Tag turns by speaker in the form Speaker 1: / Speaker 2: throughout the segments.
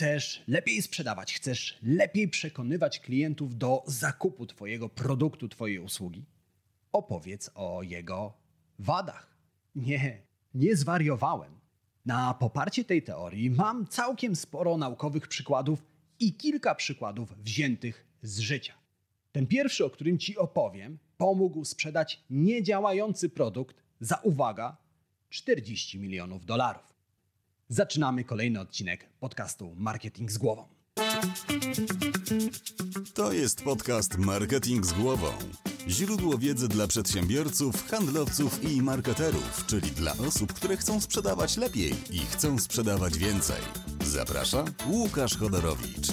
Speaker 1: Chcesz lepiej sprzedawać, chcesz lepiej przekonywać klientów do zakupu Twojego produktu, Twojej usługi? Opowiedz o jego wadach. Nie, nie zwariowałem. Na poparcie tej teorii mam całkiem sporo naukowych przykładów i kilka przykładów wziętych z życia. Ten pierwszy, o którym Ci opowiem, pomógł sprzedać niedziałający produkt za uwaga 40 milionów dolarów. Zaczynamy kolejny odcinek podcastu Marketing z głową.
Speaker 2: To jest podcast Marketing z głową. Źródło wiedzy dla przedsiębiorców, handlowców i marketerów, czyli dla osób, które chcą sprzedawać lepiej i chcą sprzedawać więcej. Zaprasza Łukasz Chodorowicz.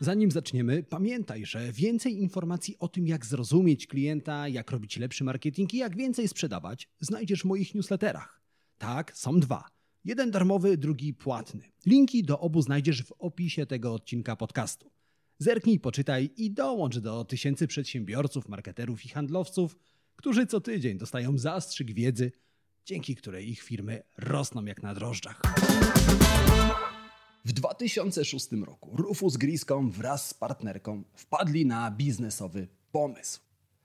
Speaker 1: Zanim zaczniemy, pamiętaj, że więcej informacji o tym, jak zrozumieć klienta, jak robić lepszy marketing i jak więcej sprzedawać, znajdziesz w moich newsletterach. Tak, są dwa. Jeden darmowy, drugi płatny. Linki do obu znajdziesz w opisie tego odcinka podcastu. Zerknij, poczytaj i dołącz do tysięcy przedsiębiorców, marketerów i handlowców, którzy co tydzień dostają zastrzyk wiedzy, dzięki której ich firmy rosną jak na drożdżach. W 2006 roku Rufus Griscom wraz z partnerką wpadli na biznesowy pomysł.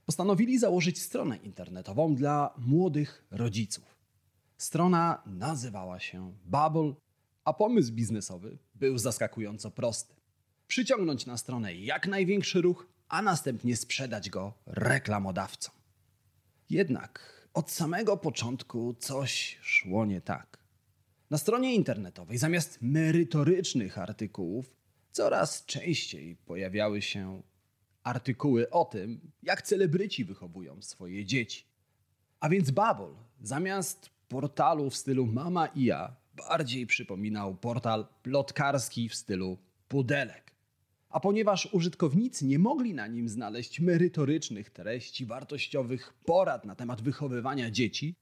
Speaker 1: Postanowili założyć stronę internetową dla młodych rodziców. Strona nazywała się Bubble, a pomysł biznesowy był zaskakująco prosty. Przyciągnąć na stronę jak największy ruch, a następnie sprzedać go reklamodawcom. Jednak od samego początku coś szło nie tak. Na stronie internetowej zamiast merytorycznych artykułów coraz częściej pojawiały się artykuły o tym, jak celebryci wychowują swoje dzieci. A więc Babel zamiast portalu w stylu Mama i ja bardziej przypominał portal plotkarski w stylu Pudelek. A ponieważ użytkownicy nie mogli na nim znaleźć merytorycznych treści, wartościowych porad na temat wychowywania dzieci,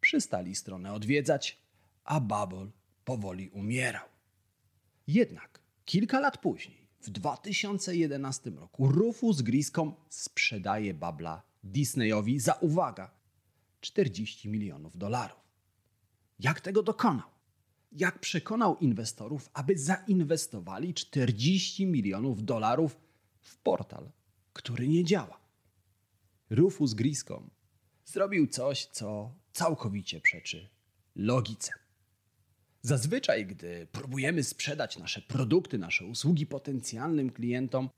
Speaker 1: przestali stronę odwiedzać, a Babel powoli umierał. Jednak kilka lat później, w 2011 roku, Rufus Griscom sprzedaje Babla Disneyowi za uwaga 40 milionów dolarów. Jak tego dokonał? Jak przekonał inwestorów, aby zainwestowali 40 milionów dolarów w portal, który nie działa? Rufus Griscom zrobił coś, co całkowicie przeczy logice. Zazwyczaj, gdy próbujemy sprzedać nasze produkty, nasze usługi potencjalnym klientom,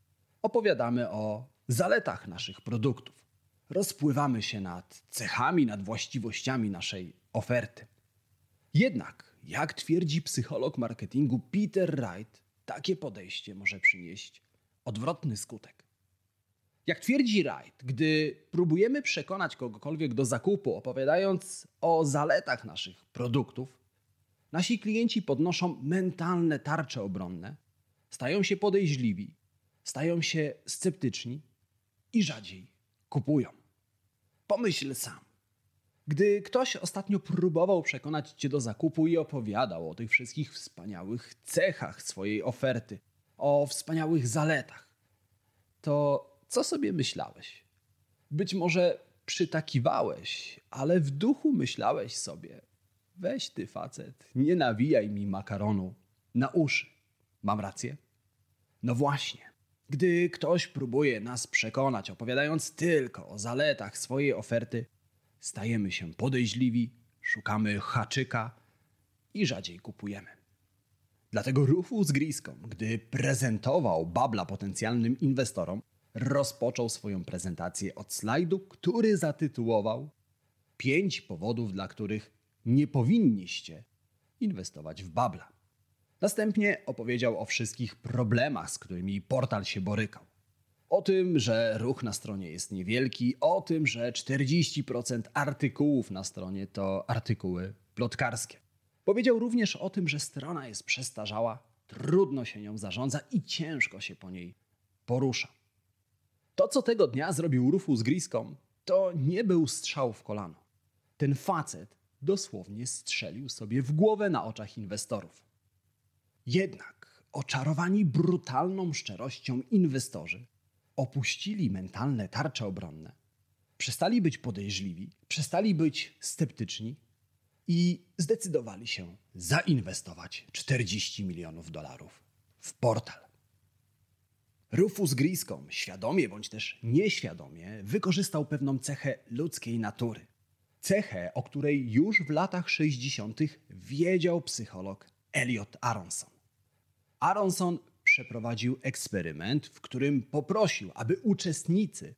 Speaker 1: opowiadamy o zaletach naszych produktów. Rozpływamy się nad cechami, nad właściwościami naszej oferty. Jednak, jak twierdzi psycholog marketingu Peter Wright, takie podejście może przynieść odwrotny skutek. Jak twierdzi Wright, gdy próbujemy przekonać kogokolwiek do zakupu, opowiadając o zaletach naszych produktów, nasi klienci podnoszą mentalne tarcze obronne, stają się podejrzliwi, stają się sceptyczni i rzadziej kupują. Pomyśl sam. Gdy ktoś ostatnio próbował przekonać cię do zakupu i opowiadał o tych wszystkich wspaniałych cechach swojej oferty, o wspaniałych zaletach, to co sobie myślałeś? Być może przytakiwałeś, ale w duchu myślałeś sobie: weź ty facet, nie nawijaj mi makaronu na uszy. Mam rację? No właśnie. Gdy ktoś próbuje nas przekonać, opowiadając tylko o zaletach swojej oferty, stajemy się podejrzliwi, szukamy haczyka i rzadziej kupujemy. Dlatego Rufus Griscom, gdy prezentował Babla potencjalnym inwestorom, rozpoczął swoją prezentację od slajdu, który zatytułował Pięć powodów, dla których nie powinniście inwestować w Babla. Następnie opowiedział o wszystkich problemach, z którymi portal się borykał. O tym, że ruch na stronie jest niewielki, o tym, że 40% artykułów na stronie to artykuły plotkarskie. Powiedział również o tym, że strona jest przestarzała, trudno się nią zarządza i ciężko się po niej porusza. To, co tego dnia zrobił Rufus Griscom, to nie był strzał w kolano. Ten facet dosłownie strzelił sobie w głowę na oczach inwestorów. Jednak oczarowani brutalną szczerością inwestorzy opuścili mentalne tarcze obronne, przestali być podejrzliwi, przestali być sceptyczni i zdecydowali się zainwestować 40 milionów dolarów w portal. Rufus Griscom świadomie bądź też nieświadomie wykorzystał pewną cechę ludzkiej natury. Cechę, o której już w latach 60. wiedział psycholog Elliot Aronson. Aronson przeprowadził eksperyment, w którym poprosił, aby uczestnicy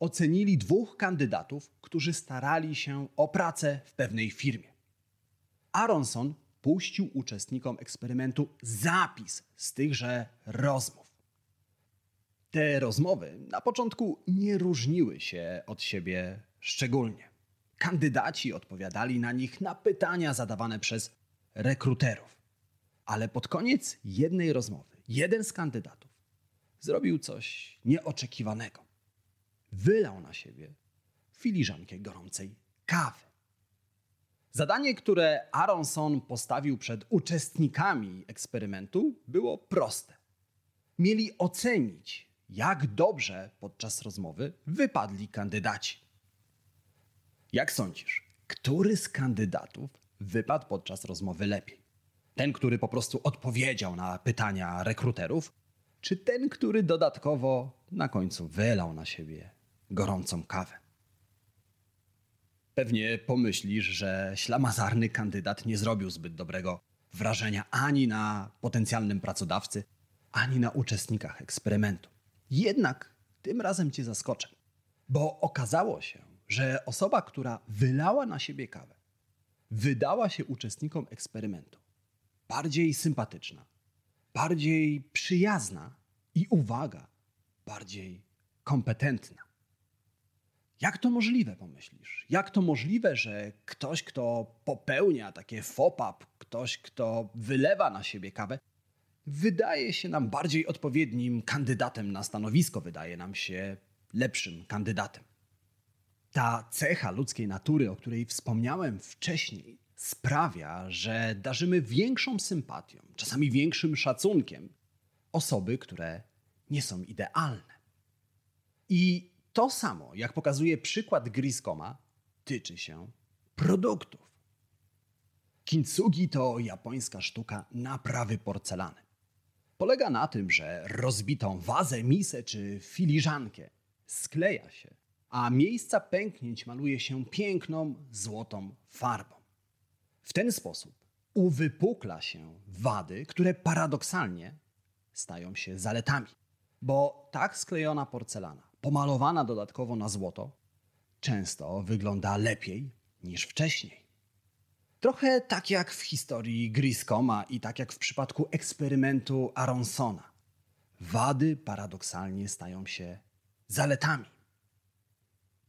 Speaker 1: ocenili dwóch kandydatów, którzy starali się o pracę w pewnej firmie. Aronson puścił uczestnikom eksperymentu zapis z tychże rozmów. Te rozmowy na początku nie różniły się od siebie szczególnie. Kandydaci odpowiadali na nich na pytania zadawane przez rekruterów. Ale pod koniec jednej rozmowy jeden z kandydatów zrobił coś nieoczekiwanego. Wylał na siebie filiżankę gorącej kawy. Zadanie, które Aronson postawił przed uczestnikami eksperymentu, było proste. Mieli ocenić, jak dobrze podczas rozmowy wypadli kandydaci. Jak sądzisz, który z kandydatów wypadł podczas rozmowy lepiej? Ten, który po prostu odpowiedział na pytania rekruterów, czy ten, który dodatkowo na końcu wylał na siebie gorącą kawę? Pewnie pomyślisz, że ślamazarny kandydat nie zrobił zbyt dobrego wrażenia ani na potencjalnym pracodawcy, ani na uczestnikach eksperymentu. Jednak tym razem cię zaskoczę, bo okazało się, że osoba, która wylała na siebie kawę, wydała się uczestnikom eksperymentu bardziej sympatyczna, bardziej przyjazna i uwaga, bardziej kompetentna. Jak to możliwe, pomyślisz? Jak to możliwe, że ktoś, kto popełnia takie fop-up, ktoś, kto wylewa na siebie kawę, wydaje się nam bardziej odpowiednim kandydatem na stanowisko, wydaje nam się lepszym kandydatem. Ta cecha ludzkiej natury, o której wspomniałem wcześniej, sprawia, że darzymy większą sympatią, czasami większym szacunkiem osoby, które nie są idealne. I to samo, jak pokazuje przykład Griscoma, tyczy się produktów. Kintsugi to japońska sztuka naprawy porcelany. Polega na tym, że rozbitą wazę, misę czy filiżankę skleja się, a miejsca pęknięć maluje się piękną, złotą farbą. W ten sposób uwypukla się wady, które paradoksalnie stają się zaletami. Bo tak sklejona porcelana, pomalowana dodatkowo na złoto, często wygląda lepiej niż wcześniej. Trochę tak jak w historii Griscoma i tak jak w przypadku eksperymentu Aronsona. Wady paradoksalnie stają się zaletami.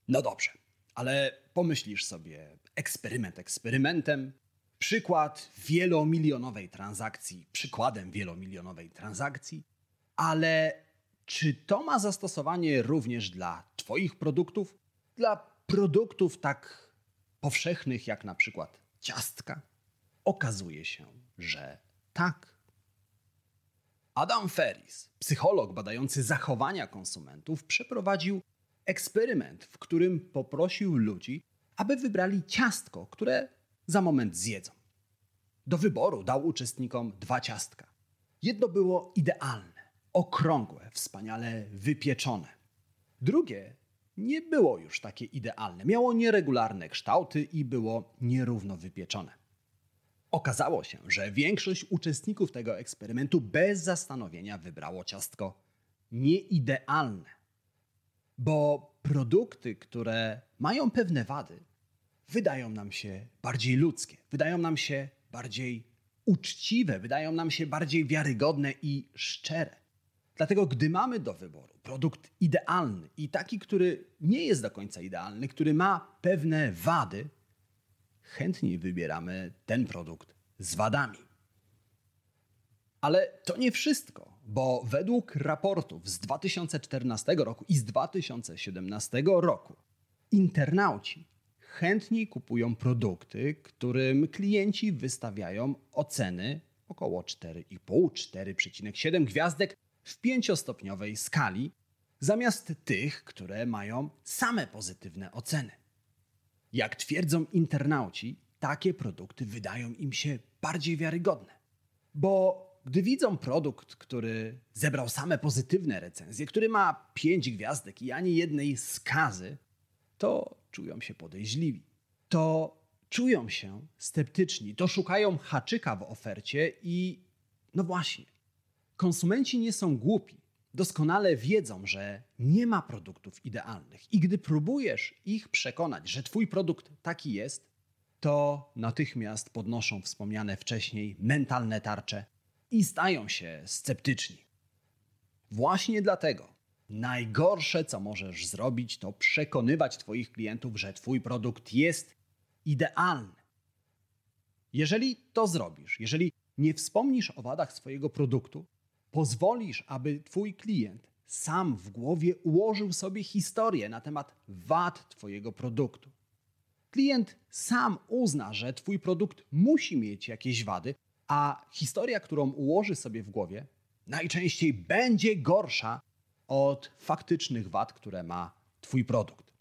Speaker 1: No dobrze, ale pomyślisz sobie, eksperyment eksperymentem, przykład wielomilionowej transakcji przykładem wielomilionowej transakcji, ale czy to ma zastosowanie również dla Twoich produktów? Dla produktów tak powszechnych jak na przykład ciastka? Okazuje się, że tak. Adam Ferris, psycholog badający zachowania konsumentów, przeprowadził eksperyment, w którym poprosił ludzi, aby wybrali ciastko, które za moment zjedzą. Do wyboru dał uczestnikom dwa ciastka. Jedno było idealne, okrągłe, wspaniale wypieczone. Drugie nie było już takie idealne. Miało nieregularne kształty i było nierówno wypieczone. Okazało się, że większość uczestników tego eksperymentu bez zastanowienia wybrało ciastko nieidealne. Bo produkty, które mają pewne wady, wydają nam się bardziej ludzkie, wydają nam się bardziej uczciwe, wydają nam się bardziej wiarygodne i szczere. Dlatego, gdy mamy do wyboru produkt idealny i taki, który nie jest do końca idealny, który ma pewne wady, chętniej wybieramy ten produkt z wadami. Ale to nie wszystko, bo według raportów z 2014 roku i z 2017 roku internauci chętniej kupują produkty, którym klienci wystawiają oceny około 4,5-4,7 gwiazdek w pięciostopniowej skali, zamiast tych, które mają same pozytywne oceny. Jak twierdzą internauci, takie produkty wydają im się bardziej wiarygodne. Bo gdy widzą produkt, który zebrał same pozytywne recenzje, który ma pięć gwiazdek i ani jednej skazy, to czują się podejrzliwi. To czują się sceptyczni, to szukają haczyka w ofercie i no właśnie, konsumenci nie są głupi. Doskonale wiedzą, że nie ma produktów idealnych i gdy próbujesz ich przekonać, że twój produkt taki jest, to natychmiast podnoszą wspomniane wcześniej mentalne tarcze i stają się sceptyczni. Właśnie dlatego najgorsze, co możesz zrobić, to przekonywać Twoich klientów, że Twój produkt jest idealny. Jeżeli to zrobisz, jeżeli nie wspomnisz o wadach swojego produktu, pozwolisz, aby Twój klient sam w głowie ułożył sobie historię na temat wad Twojego produktu. Klient sam uzna, że Twój produkt musi mieć jakieś wady, a historia, którą ułoży sobie w głowie, najczęściej będzie gorsza od faktycznych wad, które ma Twój produkt.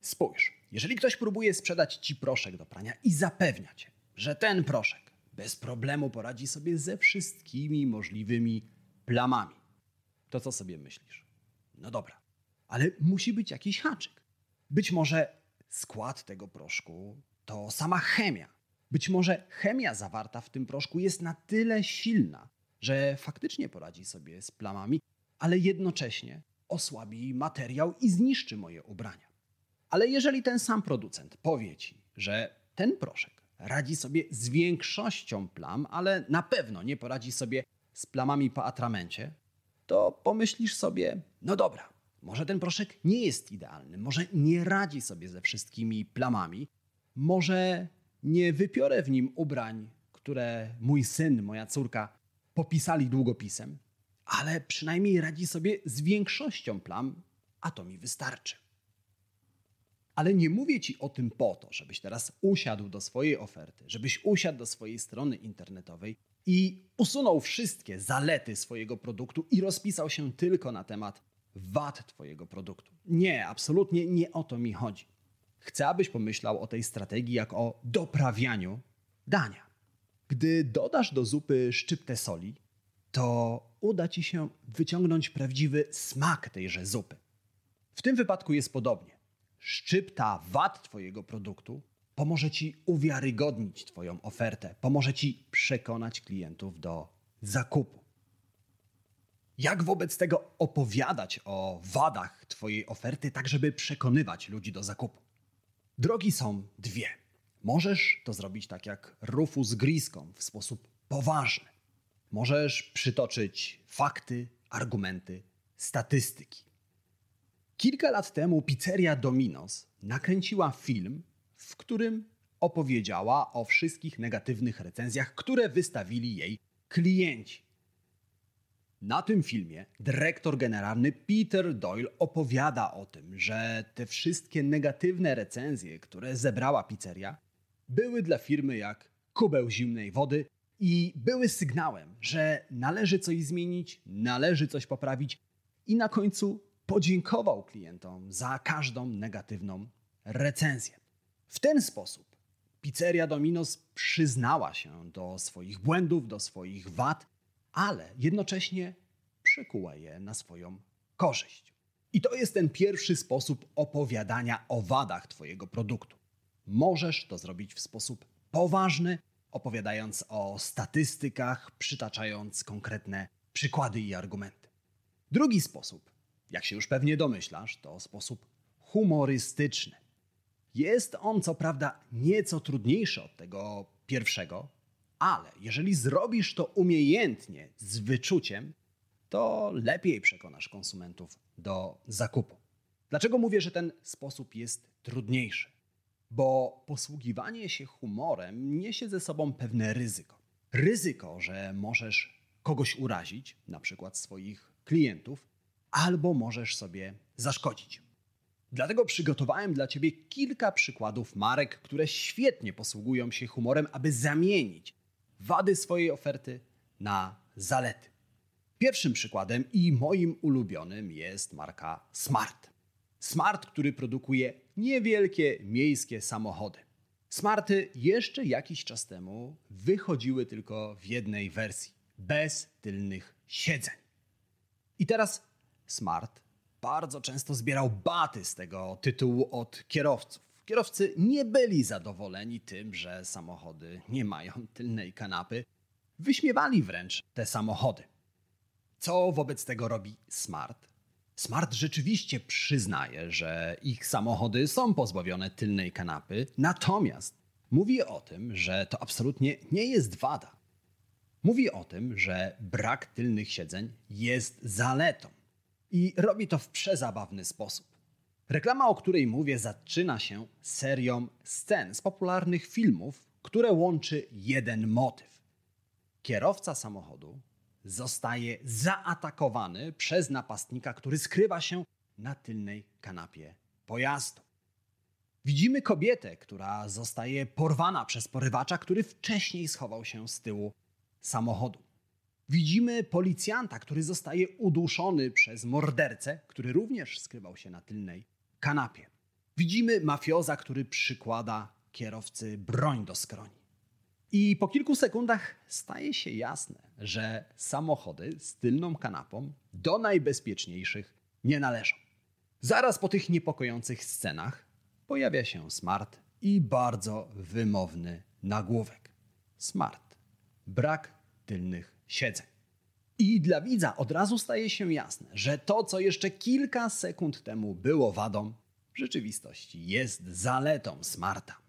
Speaker 1: Spójrz, jeżeli ktoś próbuje sprzedać Ci proszek do prania i zapewnia Cię, że ten proszek bez problemu poradzi sobie ze wszystkimi możliwymi plamami, to co sobie myślisz? No dobra, ale musi być jakiś haczyk. Być może skład tego proszku to sama chemia. Być może chemia zawarta w tym proszku jest na tyle silna, że faktycznie poradzi sobie z plamami, ale jednocześnie osłabi materiał i zniszczy moje ubrania. Ale jeżeli ten sam producent powie ci, że ten proszek radzi sobie z większością plam, ale na pewno nie poradzi sobie z plamami po atramencie, to pomyślisz sobie, no dobra, może ten proszek nie jest idealny, może nie radzi sobie ze wszystkimi plamami, może nie wypiorę w nim ubrań, które mój syn, moja córka popisali długopisem, ale przynajmniej radzi sobie z większością plam, a to mi wystarczy. Ale nie mówię ci o tym po to, żebyś teraz usiadł do swojej oferty, żebyś usiadł do swojej strony internetowej i usunął wszystkie zalety swojego produktu i rozpisał się tylko na temat wad Twojego produktu. Nie, absolutnie nie o to mi chodzi. Chcę, abyś pomyślał o tej strategii jak o doprawianiu dania. Gdy dodasz do zupy szczyptę soli, to uda ci się wyciągnąć prawdziwy smak tejże zupy. W tym wypadku jest podobnie. Szczypta wad Twojego produktu pomoże Ci uwiarygodnić Twoją ofertę, pomoże Ci przekonać klientów do zakupu. Jak wobec tego opowiadać o wadach Twojej oferty, tak żeby przekonywać ludzi do zakupu? Drogi są dwie. Możesz to zrobić tak jak Rufus Griscom w sposób poważny. Możesz przytoczyć fakty, argumenty, statystyki. Kilka lat temu pizzeria Domino's nakręciła film, w którym opowiedziała o wszystkich negatywnych recenzjach, które wystawili jej klienci. Na tym filmie dyrektor generalny Peter Doyle opowiada o tym, że te wszystkie negatywne recenzje, które zebrała pizzeria, były dla firmy jak kubeł zimnej wody i były sygnałem, że należy coś zmienić, należy coś poprawić i na końcu podziękował klientom za każdą negatywną recenzję. W ten sposób pizzeria Domino's przyznała się do swoich błędów, do swoich wad ale jednocześnie przekuła je na swoją korzyść. I to jest ten pierwszy sposób opowiadania o wadach Twojego produktu. Możesz to zrobić w sposób poważny, opowiadając o statystykach, przytaczając konkretne przykłady i argumenty. Drugi sposób, jak się już pewnie domyślasz, to sposób humorystyczny. Jest on co prawda nieco trudniejszy od tego pierwszego, ale jeżeli zrobisz to umiejętnie, z wyczuciem, to lepiej przekonasz konsumentów do zakupu. Dlaczego mówię, że ten sposób jest trudniejszy? Bo posługiwanie się humorem niesie ze sobą pewne ryzyko. Ryzyko, że możesz kogoś urazić, na przykład swoich klientów, albo możesz sobie zaszkodzić. Dlatego przygotowałem dla Ciebie kilka przykładów marek, które świetnie posługują się humorem, aby zamienić wady swojej oferty na zalety. Pierwszym przykładem i moim ulubionym jest marka Smart. Smart, który produkuje niewielkie miejskie samochody. Smarty jeszcze jakiś czas temu wychodziły tylko w jednej wersji bez tylnych siedzeń. I teraz Smart bardzo często zbierał baty z tego tytułu od kierowców. Kierowcy nie byli zadowoleni tym, że samochody nie mają tylnej kanapy. Wyśmiewali wręcz te samochody. Co wobec tego robi Smart? Smart rzeczywiście przyznaje, że ich samochody są pozbawione tylnej kanapy, natomiast mówi o tym, że to absolutnie nie jest wada. Mówi o tym, że brak tylnych siedzeń jest zaletą. I robi to w przezabawny sposób. Reklama, o której mówię, zaczyna się serią scen z popularnych filmów, które łączy jeden motyw. Kierowca samochodu zostaje zaatakowany przez napastnika, który skrywa się na tylnej kanapie pojazdu. Widzimy kobietę, która zostaje porwana przez porywacza, który wcześniej schował się z tyłu samochodu. Widzimy policjanta, który zostaje uduszony przez mordercę, który również skrywał się na tylnej kanapie. Widzimy mafioza, który przykłada kierowcy broń do skroni. I po kilku sekundach staje się jasne, że samochody z tylną kanapą do najbezpieczniejszych nie należą. Zaraz po tych niepokojących scenach pojawia się smart i bardzo wymowny nagłówek. Smart. Brak tylnych siedzeń. I dla widza od razu staje się jasne, że to, co jeszcze kilka sekund temu było wadą, w rzeczywistości jest zaletą smarta.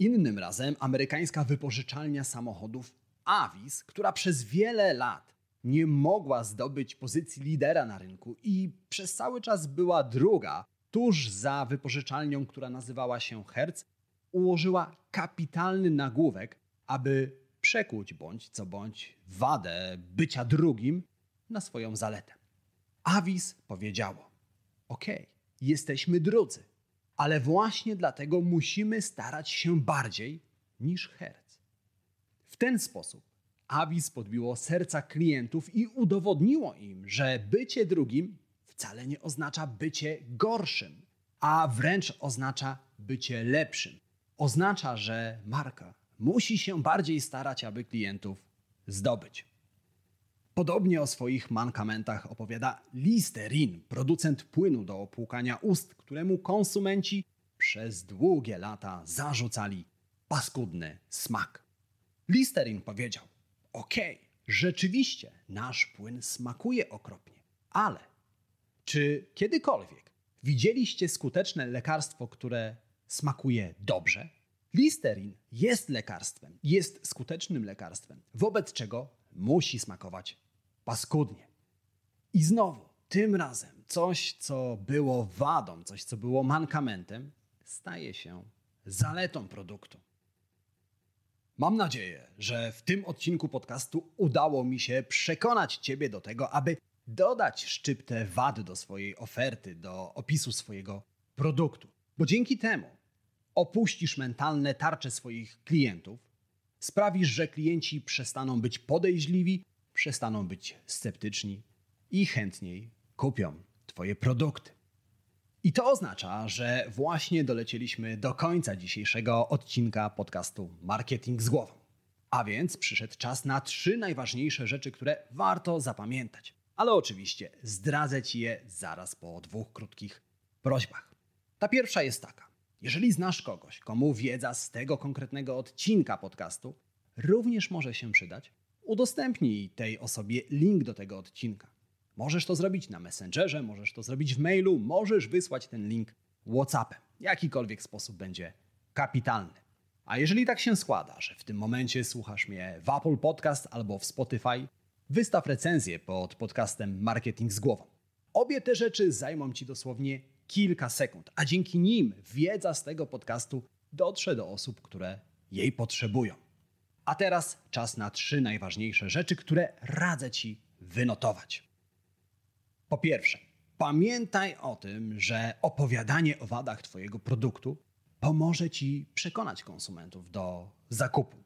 Speaker 1: Innym razem amerykańska wypożyczalnia samochodów Avis, która przez wiele lat nie mogła zdobyć pozycji lidera na rynku i przez cały czas była druga, tuż za wypożyczalnią, która nazywała się Hertz, ułożyła kapitalny nagłówek, aby przekuć bądź co bądź wadę bycia drugim na swoją zaletę. Avis powiedziało: OK, jesteśmy drudzy, ale właśnie dlatego musimy starać się bardziej niż Hertz. W ten sposób Avis podbiło serca klientów i udowodniło im, że bycie drugim wcale nie oznacza bycie gorszym, a wręcz oznacza bycie lepszym. Oznacza, że marka musi się bardziej starać, aby klientów zdobyć. Podobnie o swoich mankamentach opowiada Listerin, producent płynu do opłukania ust, któremu konsumenci przez długie lata zarzucali paskudny smak. Listerin powiedział: OK, rzeczywiście nasz płyn smakuje okropnie, ale czy kiedykolwiek widzieliście skuteczne lekarstwo, które smakuje dobrze? Listerin jest lekarstwem, jest skutecznym lekarstwem, wobec czego musi smakować paskudnie. I znowu, tym razem coś, co było wadą, coś, co było mankamentem, staje się zaletą produktu. Mam nadzieję, że w tym odcinku podcastu udało mi się przekonać Ciebie do tego, aby dodać szczyptę wady do swojej oferty, do opisu swojego produktu. Bo dzięki temu opuścisz mentalne tarcze swoich klientów, sprawisz, że klienci przestaną być podejrzliwi, przestaną być sceptyczni i chętniej kupią Twoje produkty. I to oznacza, że właśnie dolecieliśmy do końca dzisiejszego odcinka podcastu Marketing z głową. A więc przyszedł czas na trzy najważniejsze rzeczy, które warto zapamiętać. Ale oczywiście zdradzę Ci je zaraz po dwóch krótkich prośbach. Ta pierwsza jest taka. Jeżeli znasz kogoś, komu wiedza z tego konkretnego odcinka podcastu również może się przydać, udostępnij tej osobie link do tego odcinka. Możesz to zrobić na Messengerze, możesz to zrobić w mailu, możesz wysłać ten link WhatsAppem. Jakikolwiek sposób będzie kapitalny. A jeżeli tak się składa, że w tym momencie słuchasz mnie w Apple Podcast albo w Spotify, wystaw recenzję pod podcastem Marketing z głową. Obie te rzeczy zajmą Ci dosłownie kilka sekund, a dzięki nim wiedza z tego podcastu dotrze do osób, które jej potrzebują. A teraz czas na trzy najważniejsze rzeczy, które radzę Ci wynotować. Po pierwsze, pamiętaj o tym, że opowiadanie o wadach Twojego produktu pomoże Ci przekonać konsumentów do zakupu.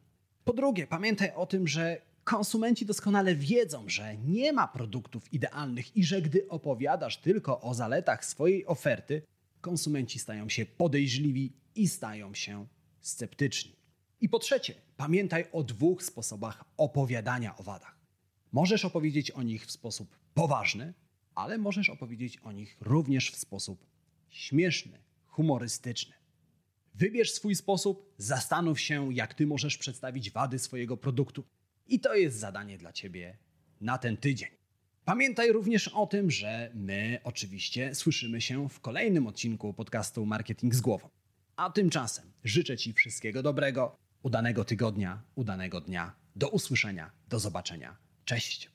Speaker 1: Po drugie, pamiętaj o tym, że konsumenci doskonale wiedzą, że nie ma produktów idealnych i że gdy opowiadasz tylko o zaletach swojej oferty, konsumenci stają się podejrzliwi i stają się sceptyczni. I po trzecie, pamiętaj o dwóch sposobach opowiadania o wadach. Możesz opowiedzieć o nich w sposób poważny, ale możesz opowiedzieć o nich również w sposób śmieszny, humorystyczny. Wybierz swój sposób, zastanów się, jak ty możesz przedstawić wady swojego produktu. I to jest zadanie dla ciebie na ten tydzień. Pamiętaj również o tym, że my oczywiście słyszymy się w kolejnym odcinku podcastu Marketing z głową. A tymczasem życzę Ci wszystkiego dobrego, udanego tygodnia, udanego dnia. Do usłyszenia, do zobaczenia. Cześć!